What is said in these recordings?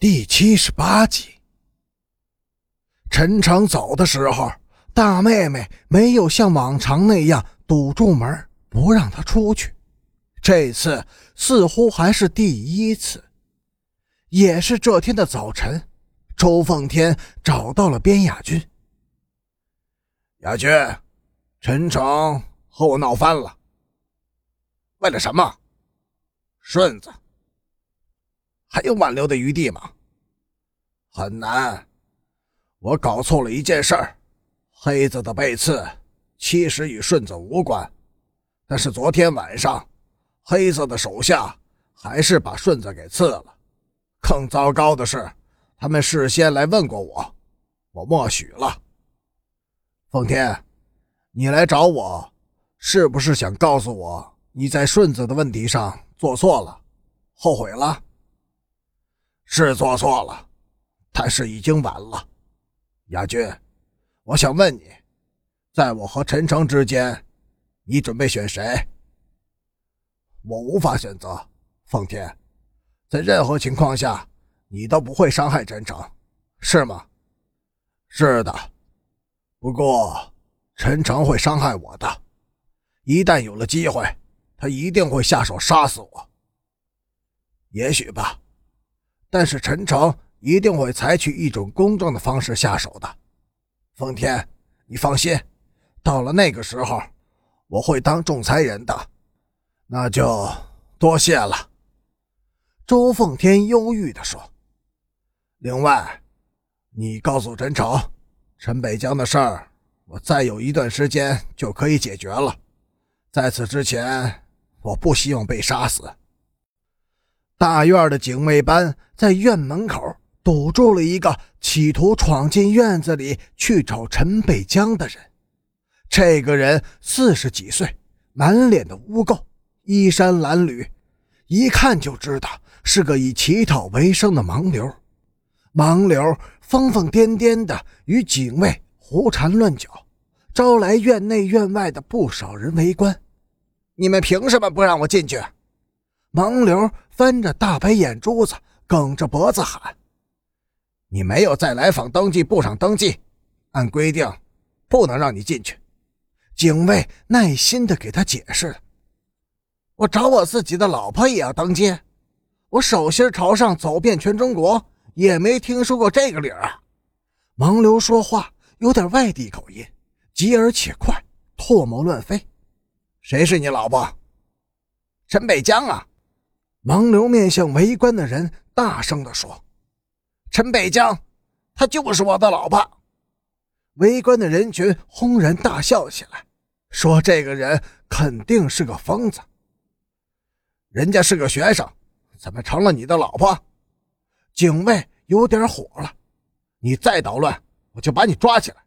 第七十八集，陈诚走的时候，大妹妹没有像往常那样堵住门不让他出去，这次似乎还是第一次。也是这天的早晨，周凤天找到了边雅君。雅君，陈诚和我闹翻了。为了什么？顺子。还有挽留的余地吗？很难。我搞错了一件事，黑子的被刺其实与顺子无关，但是昨天晚上，黑子的手下还是把顺子给刺了。更糟糕的是，他们事先来问过我，我默许了。奉天，你来找我，是不是想告诉我你在顺子的问题上做错了，后悔了？是做错了，但是已经晚了。亚军，我想问你，在我和陈诚之间，你准备选谁？我无法选择。奉天，在任何情况下，你都不会伤害陈诚，是吗？是的。不过，陈诚会伤害我的。一旦有了机会，他一定会下手杀死我。也许吧。但是陈诚一定会采取一种公正的方式下手的，奉天，你放心，到了那个时候，我会当仲裁人的，那就多谢了。”周奉天忧郁地说。“另外，你告诉陈诚，陈北江的事儿，我再有一段时间就可以解决了，在此之前，我不希望被杀死。”大院的警卫班在院门口堵住了一个企图闯进院子里去找陈北江的人。这个人四十几岁，满脸的污垢，衣衫褴褛，一看就知道是个以乞讨为生的盲流。盲流疯疯癫癫的与警卫胡缠乱搅，招来院内院外的不少人围观。你们凭什么不让我进去？盲流翻着大白眼珠子，梗着脖子喊：“你没有在来访登记簿上登记，按规定不能让你进去。”警卫耐心的给他解释：“我找我自己的老婆也要登记，我手心朝上走遍全中国，也没听说过这个理儿啊。”盲流说话有点外地口音，急而且快，唾沫乱飞。“谁是你老婆？”“陈北江啊。”盲流面向围观的人，大声地说：“陈北江，她就是我的老婆。”围观的人群轰然大笑起来，说：“这个人肯定是个疯子。人家是个学生，怎么成了你的老婆？”警卫有点火了：“你再捣乱，我就把你抓起来。”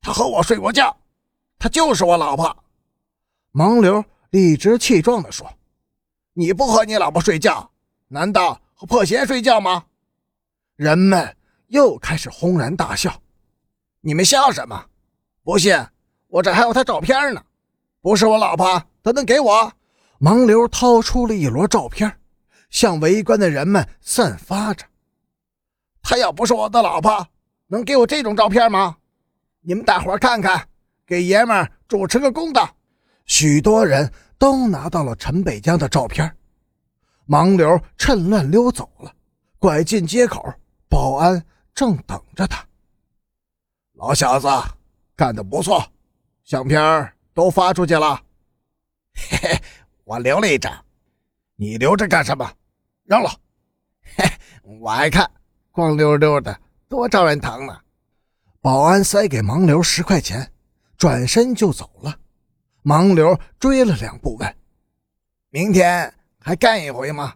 他和我睡过觉，她就是我老婆。”盲流理直气壮地说。你不和你老婆睡觉，难道和破鞋睡觉吗？人们又开始轰然大笑。你们笑什么？不信，我这还有她照片呢。不是我老婆，她能给我？盲流掏出了一摞照片，向围观的人们散发着。她要不是我的老婆，能给我这种照片吗？你们大伙看看，给爷们主持个公道。许多人。都拿到了陈北江的照片，盲流趁乱溜走了，拐进街口，保安正等着他。老小子，干得不错，相片都发出去了。嘿嘿，我留了一张，你留着干什么？扔了。嘿，我爱看，光溜溜的多招人疼呢。保安塞给盲流十块钱，转身就走了。盲流追了两步，问：“明天还干一回吗？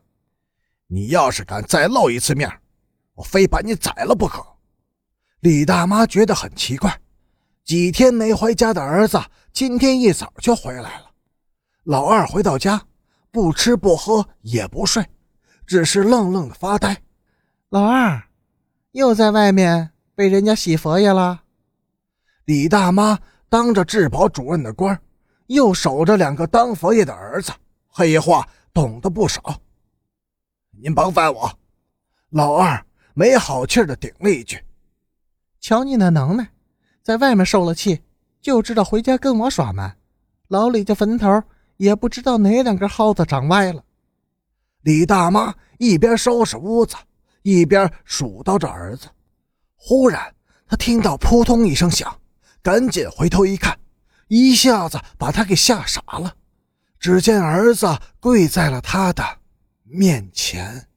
你要是敢再露一次面，我非把你宰了不可。”李大妈觉得很奇怪，几天没回家的儿子今天一早就回来了。老二回到家，不吃不喝也不睡，只是愣愣的发呆。老二又在外面被人家洗佛爷了。李大妈当着质保主任的官又守着两个当佛爷的儿子，黑话懂得不少。您甭烦我。老二没好气的顶了一句：“瞧你那能耐，在外面受了气，就知道回家跟我耍蛮。老李家坟头也不知道哪两根蒿子长歪了。”李大妈一边收拾屋子，一边数叨着儿子。忽然，她听到扑通一声响，赶紧回头一看，一下子把他给吓傻了。只见儿子跪在了他的面前。